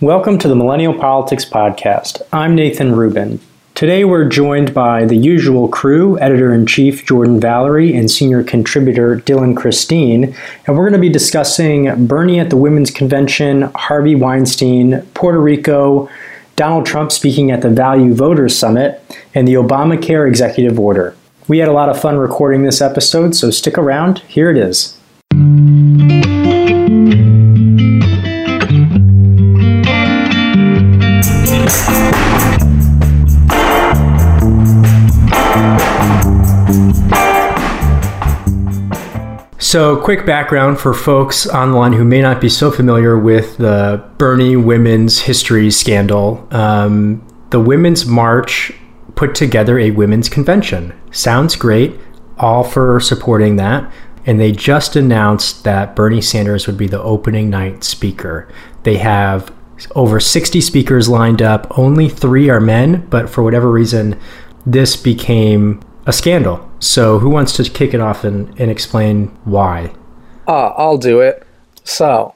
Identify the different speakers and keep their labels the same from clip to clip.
Speaker 1: Welcome to the Millennial Politics Podcast. I'm Nathan Rubin. Today we're joined by the usual crew editor in chief Jordan Valerie and senior contributor Dylan Christine, and we're going to be discussing Bernie at the Women's Convention, Harvey Weinstein, Puerto Rico, Donald Trump speaking at the Value Voters Summit, and the Obamacare executive order. We had a lot of fun recording this episode, so stick around. Here it is. So, quick background for folks online who may not be so familiar with the Bernie Women's History scandal. Um, the Women's March put together a women's convention. Sounds great, all for supporting that. And they just announced that Bernie Sanders would be the opening night speaker. They have over 60 speakers lined up. Only three are men, but for whatever reason, this became a scandal. So, who wants to kick it off and, and explain why?
Speaker 2: Uh, I'll do it. So,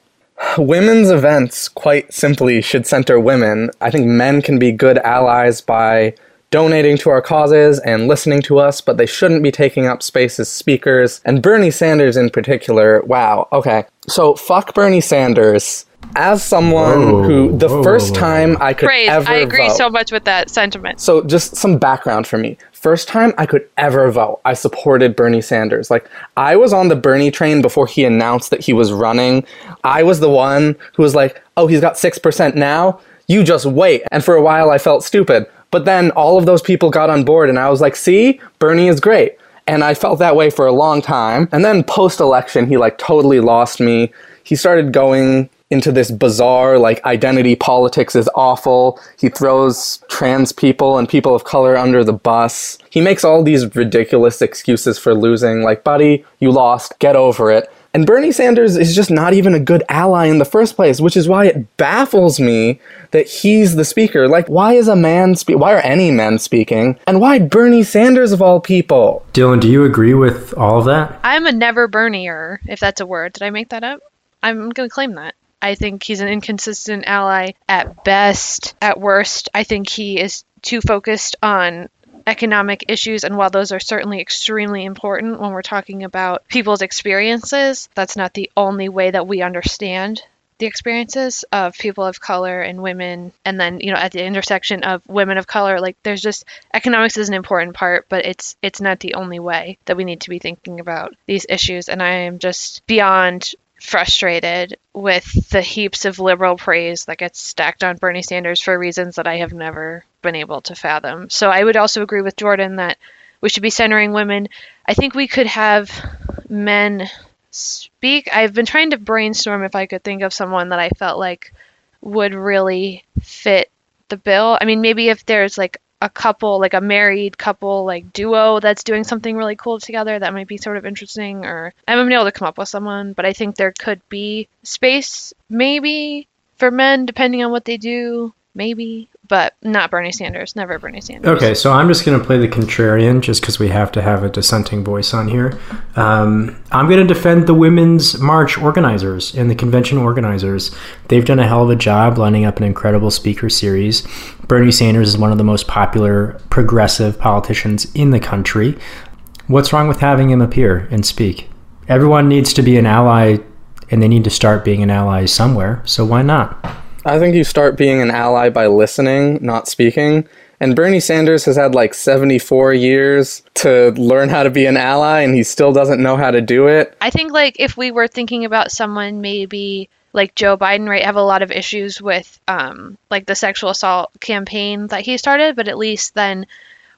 Speaker 2: women's events, quite simply, should center women. I think men can be good allies by donating to our causes and listening to us, but they shouldn't be taking up space as speakers. And Bernie Sanders in particular, wow, okay. So, fuck Bernie Sanders as someone whoa, who the whoa, first time I could
Speaker 3: Praise.
Speaker 2: ever
Speaker 3: I agree
Speaker 2: vote,
Speaker 3: so much with that sentiment.
Speaker 2: So just some background for me. First time I could ever vote, I supported Bernie Sanders. Like I was on the Bernie train before he announced that he was running. I was the one who was like, "Oh, he's got 6% now. You just wait." And for a while I felt stupid. But then all of those people got on board and I was like, "See? Bernie is great." And I felt that way for a long time. And then post election, he like totally lost me. He started going into this bizarre like identity politics is awful. He throws trans people and people of color under the bus. He makes all these ridiculous excuses for losing like buddy, you lost, get over it. And Bernie Sanders is just not even a good ally in the first place, which is why it baffles me that he's the speaker. Like, why is a man speak? Why are any men speaking? And why Bernie Sanders of all people?
Speaker 1: Dylan, do you agree with all of that?
Speaker 3: I'm a never Bernier, if that's a word. Did I make that up? I'm going to claim that. I think he's an inconsistent ally at best. At worst, I think he is too focused on economic issues. And while those are certainly extremely important when we're talking about people's experiences, that's not the only way that we understand the experiences of people of color and women and then you know at the intersection of women of color like there's just economics is an important part but it's it's not the only way that we need to be thinking about these issues and i am just beyond frustrated with the heaps of liberal praise that gets stacked on Bernie Sanders for reasons that I have never been able to fathom. So I would also agree with Jordan that we should be centering women. I think we could have men speak. I've been trying to brainstorm if I could think of someone that I felt like would really fit the bill. I mean, maybe if there's like a couple, like a married couple, like duo that's doing something really cool together, that might be sort of interesting. Or I haven't been able to come up with someone, but I think there could be space, maybe for men, depending on what they do, maybe but not Bernie Sanders. Never Bernie Sanders.
Speaker 1: Okay, so I'm just going to play the contrarian just because we have to have a dissenting voice on here. Um, I'm going to defend the Women's March organizers and the convention organizers. They've done a hell of a job lining up an incredible speaker series. Bernie Sanders is one of the most popular progressive politicians in the country. What's wrong with having him appear and speak? Everyone needs to be an ally and they need to start being an ally somewhere, so why not?
Speaker 2: I think you start being an ally by listening, not speaking. And Bernie Sanders has had like 74 years to learn how to be an ally, and he still doesn't know how to do it.
Speaker 3: I think, like, if we were thinking about someone maybe like Joe Biden, right, have a lot of issues with, um, like, the sexual assault campaign that he started, but at least then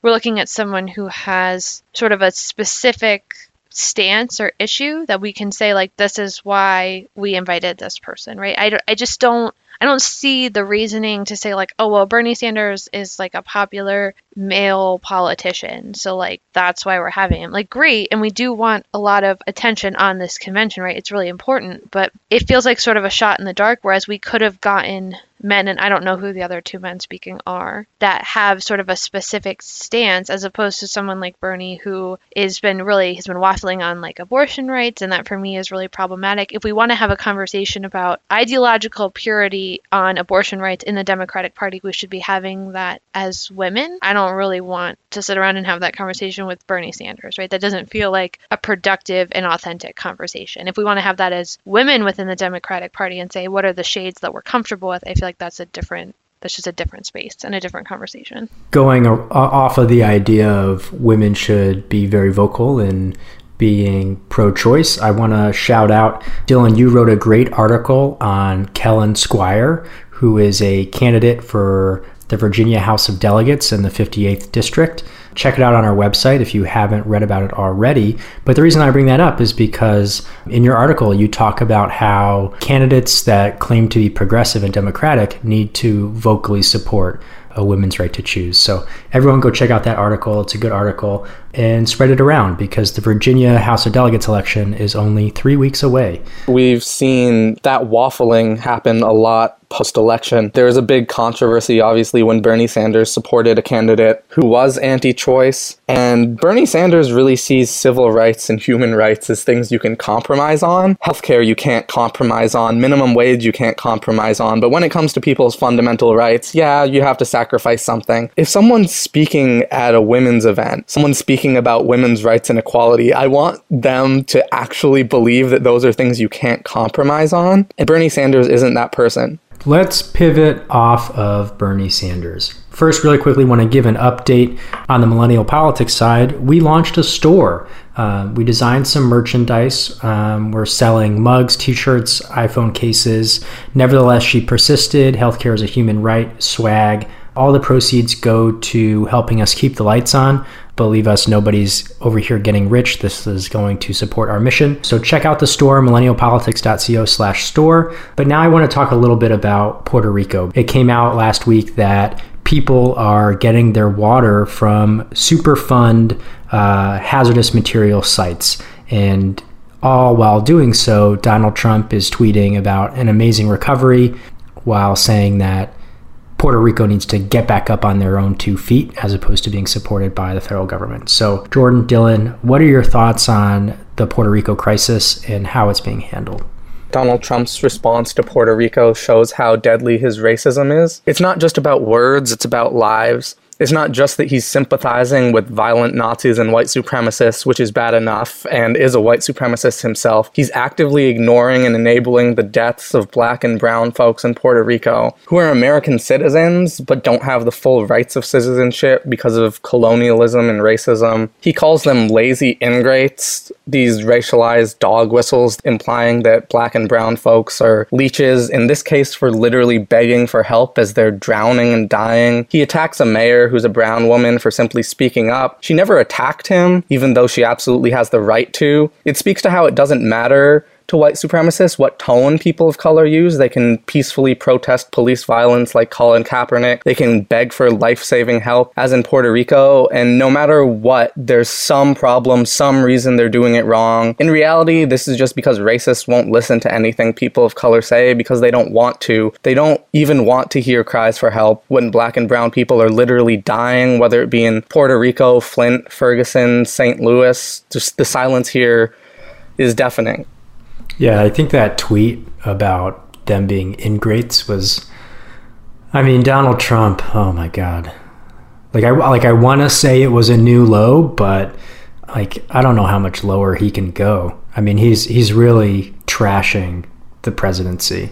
Speaker 3: we're looking at someone who has sort of a specific stance or issue that we can say like this is why we invited this person right i, I just don't I don't see the reasoning to say like, oh well, Bernie Sanders is like a popular male politician. So like that's why we're having him. Like great, and we do want a lot of attention on this convention, right? It's really important, but it feels like sort of a shot in the dark whereas we could have gotten men, and I don't know who the other two men speaking are, that have sort of a specific stance as opposed to someone like Bernie who has been really has been waffling on like abortion rights, and that for me is really problematic. If we want to have a conversation about ideological purity on abortion rights in the Democratic Party, we should be having that as women. I don't really want to sit around and have that conversation with Bernie Sanders, right? That doesn't feel like a productive and authentic conversation. If we want to have that as women within the Democratic Party and say what are the shades that we're comfortable with, I feel like that's a different that's just a different space and a different conversation.
Speaker 1: Going off of the idea of women should be very vocal in being pro choice, I want to shout out Dylan. You wrote a great article on Kellen Squire, who is a candidate for the Virginia House of Delegates in the 58th District. Check it out on our website if you haven't read about it already. But the reason I bring that up is because in your article, you talk about how candidates that claim to be progressive and democratic need to vocally support a women's right to choose. So everyone go check out that article. It's a good article and spread it around because the Virginia House of Delegates election is only three weeks away.
Speaker 2: We've seen that waffling happen a lot post election. There was a big controversy, obviously, when Bernie Sanders supported a candidate who was anti choice. And Bernie Sanders really sees civil rights and human rights as things you can compromise on. Healthcare, you can't compromise on. Minimum wage, you can't compromise on. But when it comes to people's fundamental rights, yeah, you have to sacrifice something. If someone's speaking at a women's event, someone's speaking about women's rights and equality, I want them to actually believe that those are things you can't compromise on. And Bernie Sanders isn't that person.
Speaker 1: Let's pivot off of Bernie Sanders. First, really quickly, want to give an update on the millennial politics side. We launched a store. Uh, we designed some merchandise. Um, we're selling mugs, t shirts, iPhone cases. Nevertheless, she persisted. Healthcare is a human right, swag. All the proceeds go to helping us keep the lights on. Believe us, nobody's over here getting rich. This is going to support our mission. So check out the store, millennialpolitics.co slash store. But now I want to talk a little bit about Puerto Rico. It came out last week that people are getting their water from Superfund uh, hazardous material sites. And all while doing so, Donald Trump is tweeting about an amazing recovery while saying that Puerto Rico needs to get back up on their own two feet as opposed to being supported by the federal government. So, Jordan, Dylan, what are your thoughts on the Puerto Rico crisis and how it's being handled?
Speaker 2: Donald Trump's response to Puerto Rico shows how deadly his racism is. It's not just about words, it's about lives it's not just that he's sympathizing with violent Nazis and white supremacists, which is bad enough, and is a white supremacist himself. He's actively ignoring and enabling the deaths of black and brown folks in Puerto Rico who are American citizens but don't have the full rights of citizenship because of colonialism and racism. He calls them lazy ingrates, these racialized dog whistles, implying that black and brown folks are leeches, in this case, for literally begging for help as they're drowning and dying. He attacks a mayor who's a brown woman, for simply speaking up. She never attacked him, even though she absolutely has the right to. It speaks to how it doesn't matter to white supremacists what tone people of color use. They can peacefully protest police violence like Colin Kaepernick. They can beg for life saving help, as in Puerto Rico. And no matter what, there's some problem, some reason they're doing it wrong. In reality, this is just because racists won't listen to anything people of color say because they don't want to. They don't even want to hear cries for help when black and brown people are literally dying, whether it be in Puerto Rico, Flint, Ferguson, St. Louis. Just the silence here is deafening.
Speaker 1: Yeah, I think that tweet about them being ingrates was I mean, Donald Trump, oh my god. Like I like I want to say it was a new low, but like I don't know how much lower he can go. I mean, he's he's really trashing the presidency.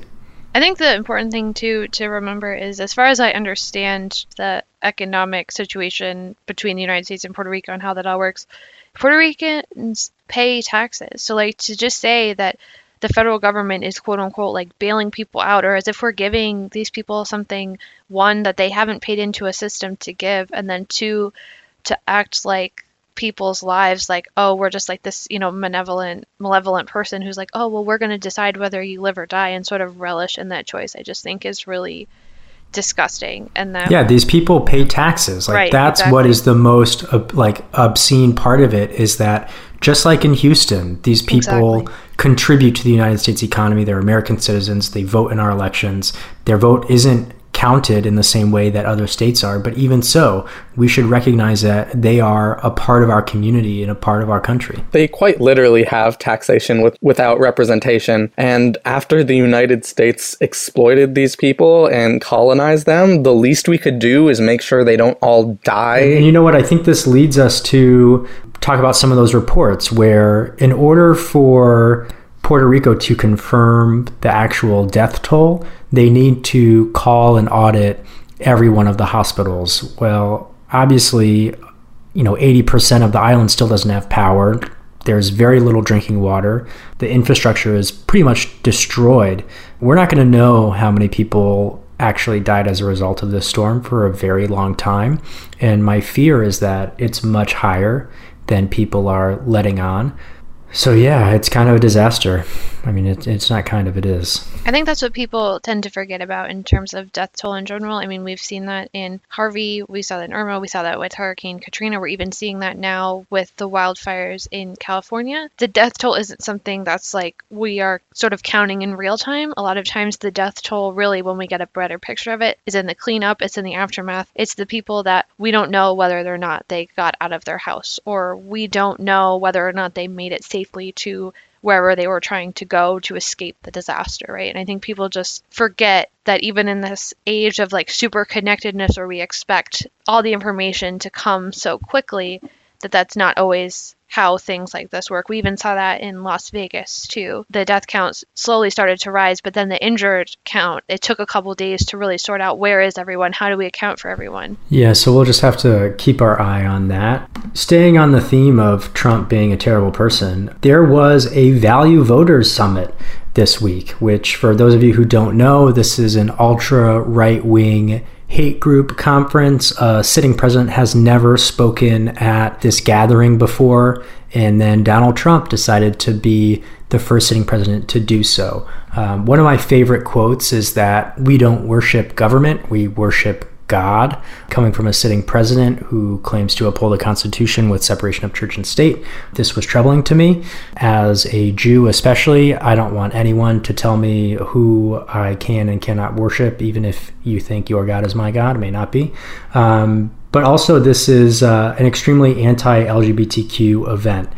Speaker 3: I think the important thing to to remember is as far as I understand the economic situation between the United States and Puerto Rico and how that all works, Puerto Ricans pay taxes. So like to just say that the federal government is quote unquote like bailing people out or as if we're giving these people something one that they haven't paid into a system to give and then two to act like people's lives like oh we're just like this you know malevolent malevolent person who's like oh well we're going to decide whether you live or die and sort of relish in that choice i just think is really disgusting and that
Speaker 1: yeah these people pay taxes like
Speaker 3: Right,
Speaker 1: that's
Speaker 3: exactly.
Speaker 1: what is the most like obscene part of it is that just like in houston these people
Speaker 3: Exactly.
Speaker 1: contribute to the united states economy they're american citizens they vote in our elections their vote isn't counted in the same way that other states are but even so we should recognize that they are a part of our community and a part of our country
Speaker 2: They quite literally have taxation with, without representation. And after the United States exploited these people and colonized them, the least we could do is make sure they don't all die.
Speaker 1: And you know what? I think this leads us to talk about some of those reports where, in order for Puerto Rico to confirm the actual death toll, they need to call and audit every one of the hospitals. Well, obviously, you know, 80% of the island still doesn't have power. There's very little drinking water. The infrastructure is pretty much destroyed. We're not going to know how many people actually died as a result of this storm for a very long time. And my fear is that it's much higher than people are letting on. So, yeah, it's kind of a disaster. I mean, it, it's not kind of, it is.
Speaker 3: I think that's what people tend to forget about in terms of death toll in general. I mean, we've seen that in Harvey, we saw that in Irma, we saw that with Hurricane Katrina. We're even seeing that now with the wildfires in California. The death toll isn't something that's like we are sort of counting in real time. A lot of times, the death toll, really, when we get a better picture of it, is in the cleanup, it's in the aftermath. It's the people that we don't know whether or not they got out of their house, or we don't know whether or not they made it safely to wherever they were trying to go to escape the disaster, right? And I think people just forget that even in this age of like super connectedness where we expect all the information to come so quickly, that that's not always how things like this work. We even saw that in Las Vegas too. The death counts slowly started to rise, but then the injured count, it took a couple days to really sort out where is everyone? How do we account for everyone?
Speaker 1: Yeah, so we'll just have to keep our eye on that. Staying on the theme of Trump being a terrible person, there was a Value Voters Summit this week, which, for those of you who don't know, this is an ultra right wing hate group conference. A sitting president has never spoken at this gathering before, and then Donald Trump decided to be the first sitting president to do so. Um, one of my favorite quotes is that we don't worship government, we worship God, coming from a sitting president who claims to uphold the Constitution with separation of church and state. This was troubling to me. As a Jew, especially, I don't want anyone to tell me who I can and cannot worship, even if you think your God is my God. It may not be. Um, but also, this is uh, an extremely anti LGBTQ event.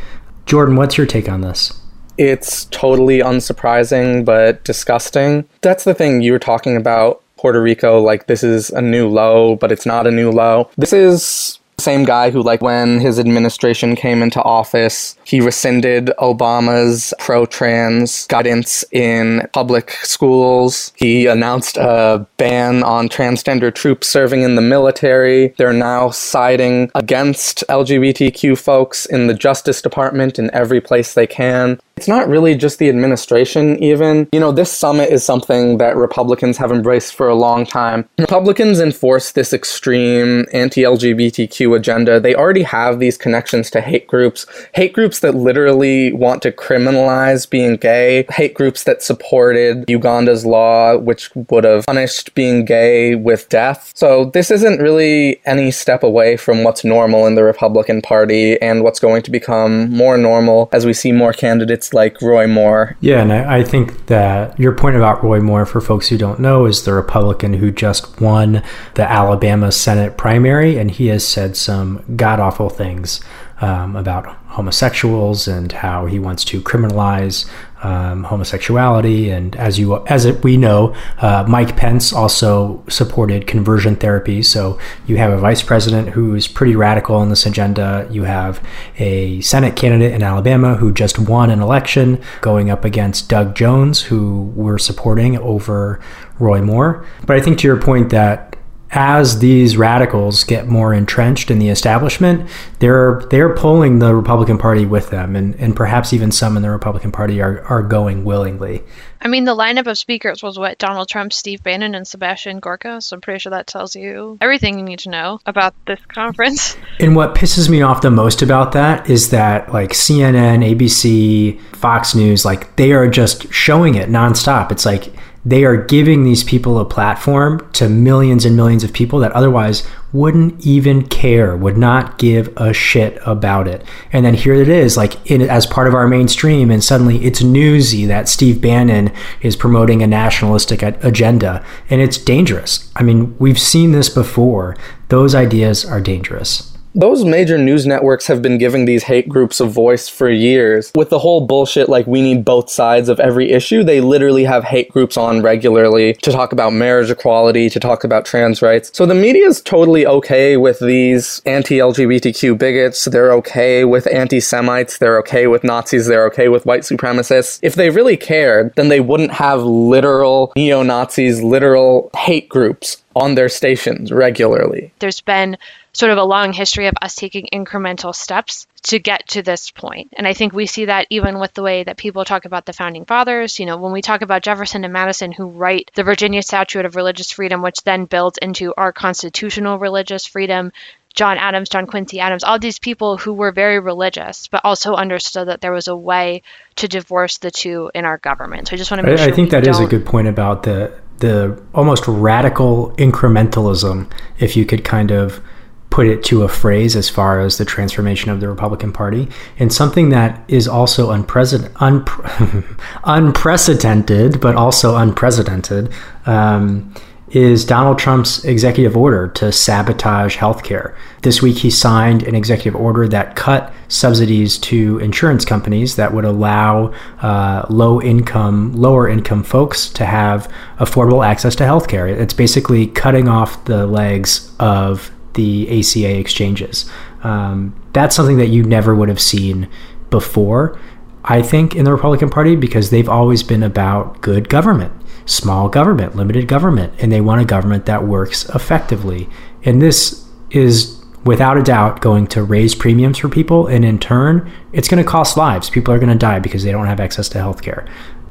Speaker 1: Jordan, what's your take on this?
Speaker 2: It's totally unsurprising, but disgusting. That's the thing you were talking about Puerto Rico, like this is a new low, but it's not a new low. This is the same guy who, like, when his administration came into office, he rescinded Obama's pro trans guidance in public schools. He announced a ban on transgender troops serving in the military. They're now siding against LGBTQ folks in the Justice Department in every place they can. It's not really just the administration, even. You know, this summit is something that Republicans have embraced for a long time. Republicans enforce this extreme anti LGBTQ agenda. They already have these connections to hate groups, hate groups that literally want to criminalize being gay, hate groups that supported Uganda's law, which would have punished being gay with death. So, this isn't really any step away from what's normal in the Republican Party and what's going to become more normal as we see more candidates like Roy Moore.
Speaker 1: Yeah, and I, I think that your point about Roy Moore, for folks who don't know, is the Republican who just won the Alabama Senate primary, and he has said some god awful things um, about homosexuals and how he wants to criminalize um, homosexuality. And as you as we know, uh, Mike Pence also supported conversion therapy. So you have a vice president who's pretty radical on this agenda. You have a Senate candidate in Alabama who just won an election, going up against Doug Jones, who we're supporting over Roy Moore. But I think to your point that as these radicals get more entrenched in the establishment, they're they're pulling the Republican Party with them, and, and perhaps even some in the Republican Party are, are going willingly.
Speaker 3: I mean, the lineup of speakers was what Donald Trump, Steve Bannon, and Sebastian Gorka. So I'm pretty sure that tells you everything you need to know about this conference.
Speaker 1: And what pisses me off the most about that is that like CNN, ABC, Fox News, like they are just showing it nonstop. It's like they are giving these people a platform to millions and millions of people that otherwise wouldn't even care, would not give a shit about it. And then here it is, like in, as part of our mainstream, and suddenly it's newsy that Steve Bannon is promoting a nationalistic agenda, and it's dangerous. I mean, we've seen this before. Those ideas are dangerous
Speaker 2: those major news networks have been giving these hate groups a voice for years. With the whole bullshit, like we need both sides of every issue, they literally have hate groups on regularly to talk about marriage equality, to talk about trans rights. So the media is totally okay with these anti LGBTQ bigots. They're okay with anti Semites. They're okay with Nazis. They're okay with white supremacists. If they really cared, then they wouldn't have literal neo Nazis, literal hate groups on their stations regularly.
Speaker 3: There's been sort of a long history of us taking incremental steps to get to this point. And I think we see that even with the way that people talk about the founding fathers. You know, when we talk about Jefferson and Madison, who write the Virginia Statute of Religious Freedom, which then builds into our constitutional religious freedom. John Adams, John Quincy Adams, all these people who were very religious, but also understood that there was a way to divorce the two in our government. So I just want to make
Speaker 1: I,
Speaker 3: sure.
Speaker 1: I think that is a good point about the the almost radical incrementalism, if you could kind of put it to a phrase as far as the transformation of the Republican Party, and something that is also unprecedented, unpre- unprecedented but also unprecedented, um, is Donald Trump's executive order to sabotage healthcare. This week, he signed an executive order that cut subsidies to insurance companies that would allow uh, low income, lower income folks to have affordable access to healthcare. It's basically cutting off the legs of the ACA exchanges. Um, that's something that you never would have seen before, I think, in the Republican Party because they've always been about good government, small government, limited government, and they want a government that works effectively. And this is without a doubt going to raise premiums for people and in turn it's going to cost lives people are going to die because they don't have access to health care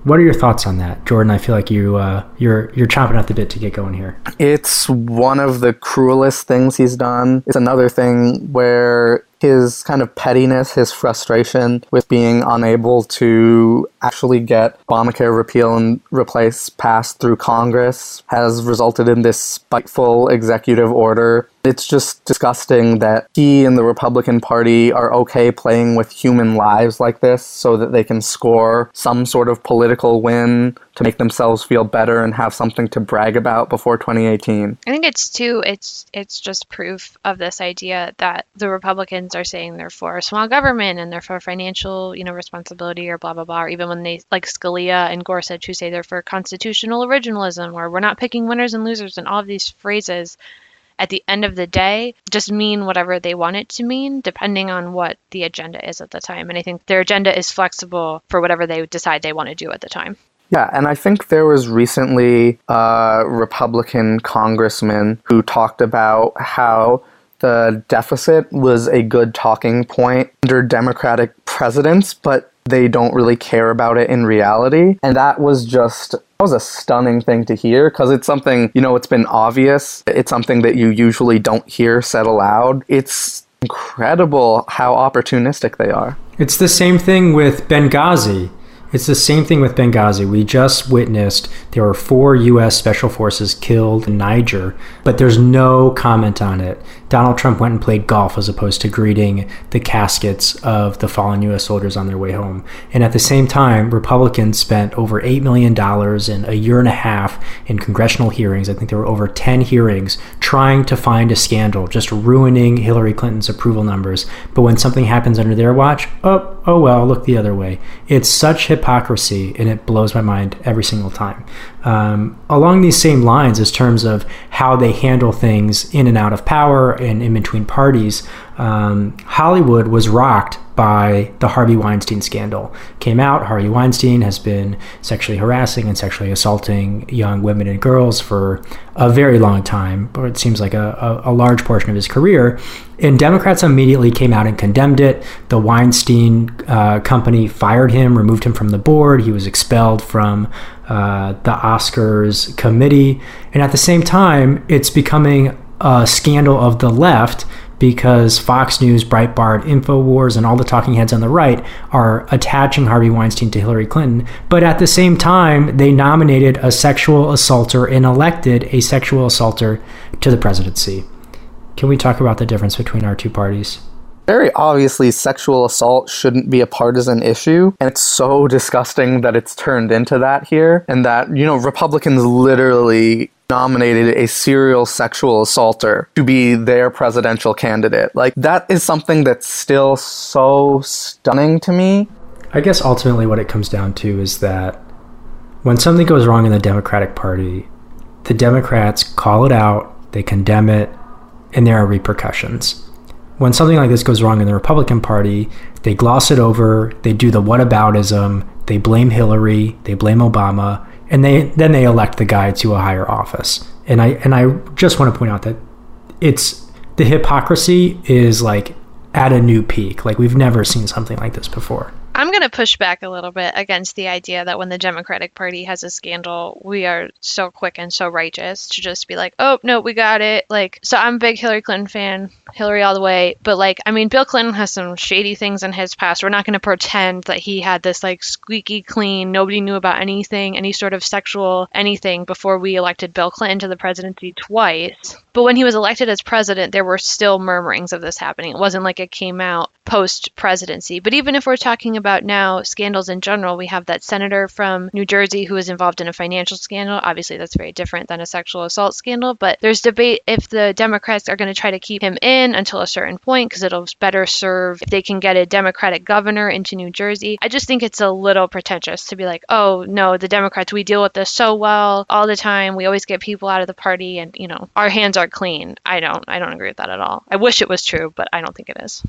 Speaker 1: what are your thoughts on that, Jordan? I feel like you uh, you're you're chomping at the bit to get going here.
Speaker 2: It's one of the cruelest things he's done. It's another thing where his kind of pettiness, his frustration with being unable to actually get Obamacare repeal and replace passed through Congress has resulted in this spiteful executive order. It's just disgusting that he and the Republican Party are okay playing with human lives like this so that they can score some sort of political win to make themselves feel better and have something to brag about before 2018. I
Speaker 3: think it's too it's it's just proof of this idea that the Republicans are saying they're for small government and they're for financial, you know, responsibility or blah blah blah. Or even when they like Scalia and Gorsuch who say they're for constitutional originalism or we're not picking winners and losers and all of these phrases at the end of the day just mean whatever they want it to mean depending on what the agenda is at the time. And i think their agenda is flexible for whatever they decide they want to do at the time.
Speaker 2: Yeah, and I think there was recently a Republican congressman who talked about how the deficit was a good talking point under Democratic presidents, but they don't really care about it in reality. And that was just that was a stunning thing to hear because it's something, you know, it's been obvious. It's something that you usually don't hear said aloud. It's incredible how opportunistic they are.
Speaker 1: It's the same thing with Benghazi. It's the same thing with Benghazi. We just witnessed there were four U.S. Special Forces killed in Niger, but there's no comment on it. Donald Trump went and played golf as opposed to greeting the caskets of the fallen U.S. soldiers on their way home. And at the same time, Republicans spent over $8 million in a year and a half in congressional hearings. I think there were over 10 hearings trying to find a scandal, just ruining Hillary Clinton's approval numbers. But when something happens under their watch, oh, oh well, look the other way. It's such hypocrisy, and it blows my mind every single time. Um, along these same lines, as terms of how they handle things in and out of power and in between parties, um, Hollywood was rocked by the Harvey Weinstein scandal. Came out, Harvey Weinstein has been sexually harassing and sexually assaulting young women and girls for a very long time, but it seems like a, a, a large portion of his career. And Democrats immediately came out and condemned it. The Weinstein uh, company fired him, removed him from the board. He was expelled from uh, the Oscars committee. And at the same time, it's becoming a scandal of the left because Fox News, Breitbart, InfoWars, and all the talking heads on the right are attaching Harvey Weinstein to Hillary Clinton. But at the same time, they nominated a sexual assaulter and elected a sexual assaulter to the presidency. Can we talk about the difference between our two parties?
Speaker 2: Very obviously sexual assault shouldn't be a partisan issue and it's so disgusting that it's turned into that here and that you know republicans literally nominated a serial sexual assaulter to be their presidential candidate. Like that is something that's still so stunning to me.
Speaker 1: I guess ultimately what it comes down to is that when something goes wrong in the democratic party the democrats call it out they condemn it and there are repercussions when something like this goes wrong in the Republican Party, they gloss it over, they do the whataboutism, they blame Hillary, they blame Obama, and they then they elect the guy to a higher office. And I and I just want to point out that it's the hypocrisy is like at a new peak. Like we've never seen something like this before.
Speaker 3: I'm going to push back a little bit against the idea that when the Democratic Party has a scandal, we are so quick and so righteous to just be like, oh, no, we got it. Like, so I'm a big Hillary Clinton fan, Hillary all the way. But, like, I mean, Bill Clinton has some shady things in his past. We're not going to pretend that he had this, like, squeaky clean, nobody knew about anything, any sort of sexual anything before we elected Bill Clinton to the presidency twice. But when he was elected as president, there were still murmurings of this happening. It wasn't like it came out post presidency. But even if we're talking about now scandals in general, we have that senator from New Jersey who was involved in a financial scandal. Obviously, that's very different than a sexual assault scandal. But there's debate if the Democrats are going to try to keep him in until a certain point because it'll better serve if they can get a Democratic governor into New Jersey. I just think it's a little pretentious to be like, oh, no, the Democrats, we deal with this so well all the time. We always get people out of the party and, you know, our hands are clean. I don't. I don't agree with that at all. I wish it was true, but I don't think it is.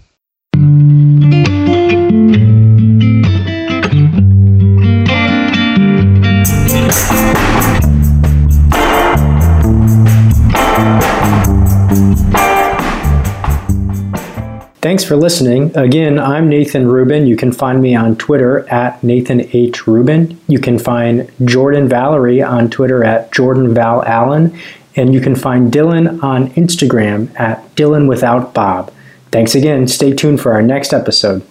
Speaker 1: Thanks for listening. Again, I'm Nathan Rubin. You can find me on Twitter at Nathan H. Rubin. You can find Jordan Valerie on Twitter at Jordan Val Allen. And you can find Dylan on Instagram at Dylan Without Bob. Thanks again. Stay tuned for our next episode.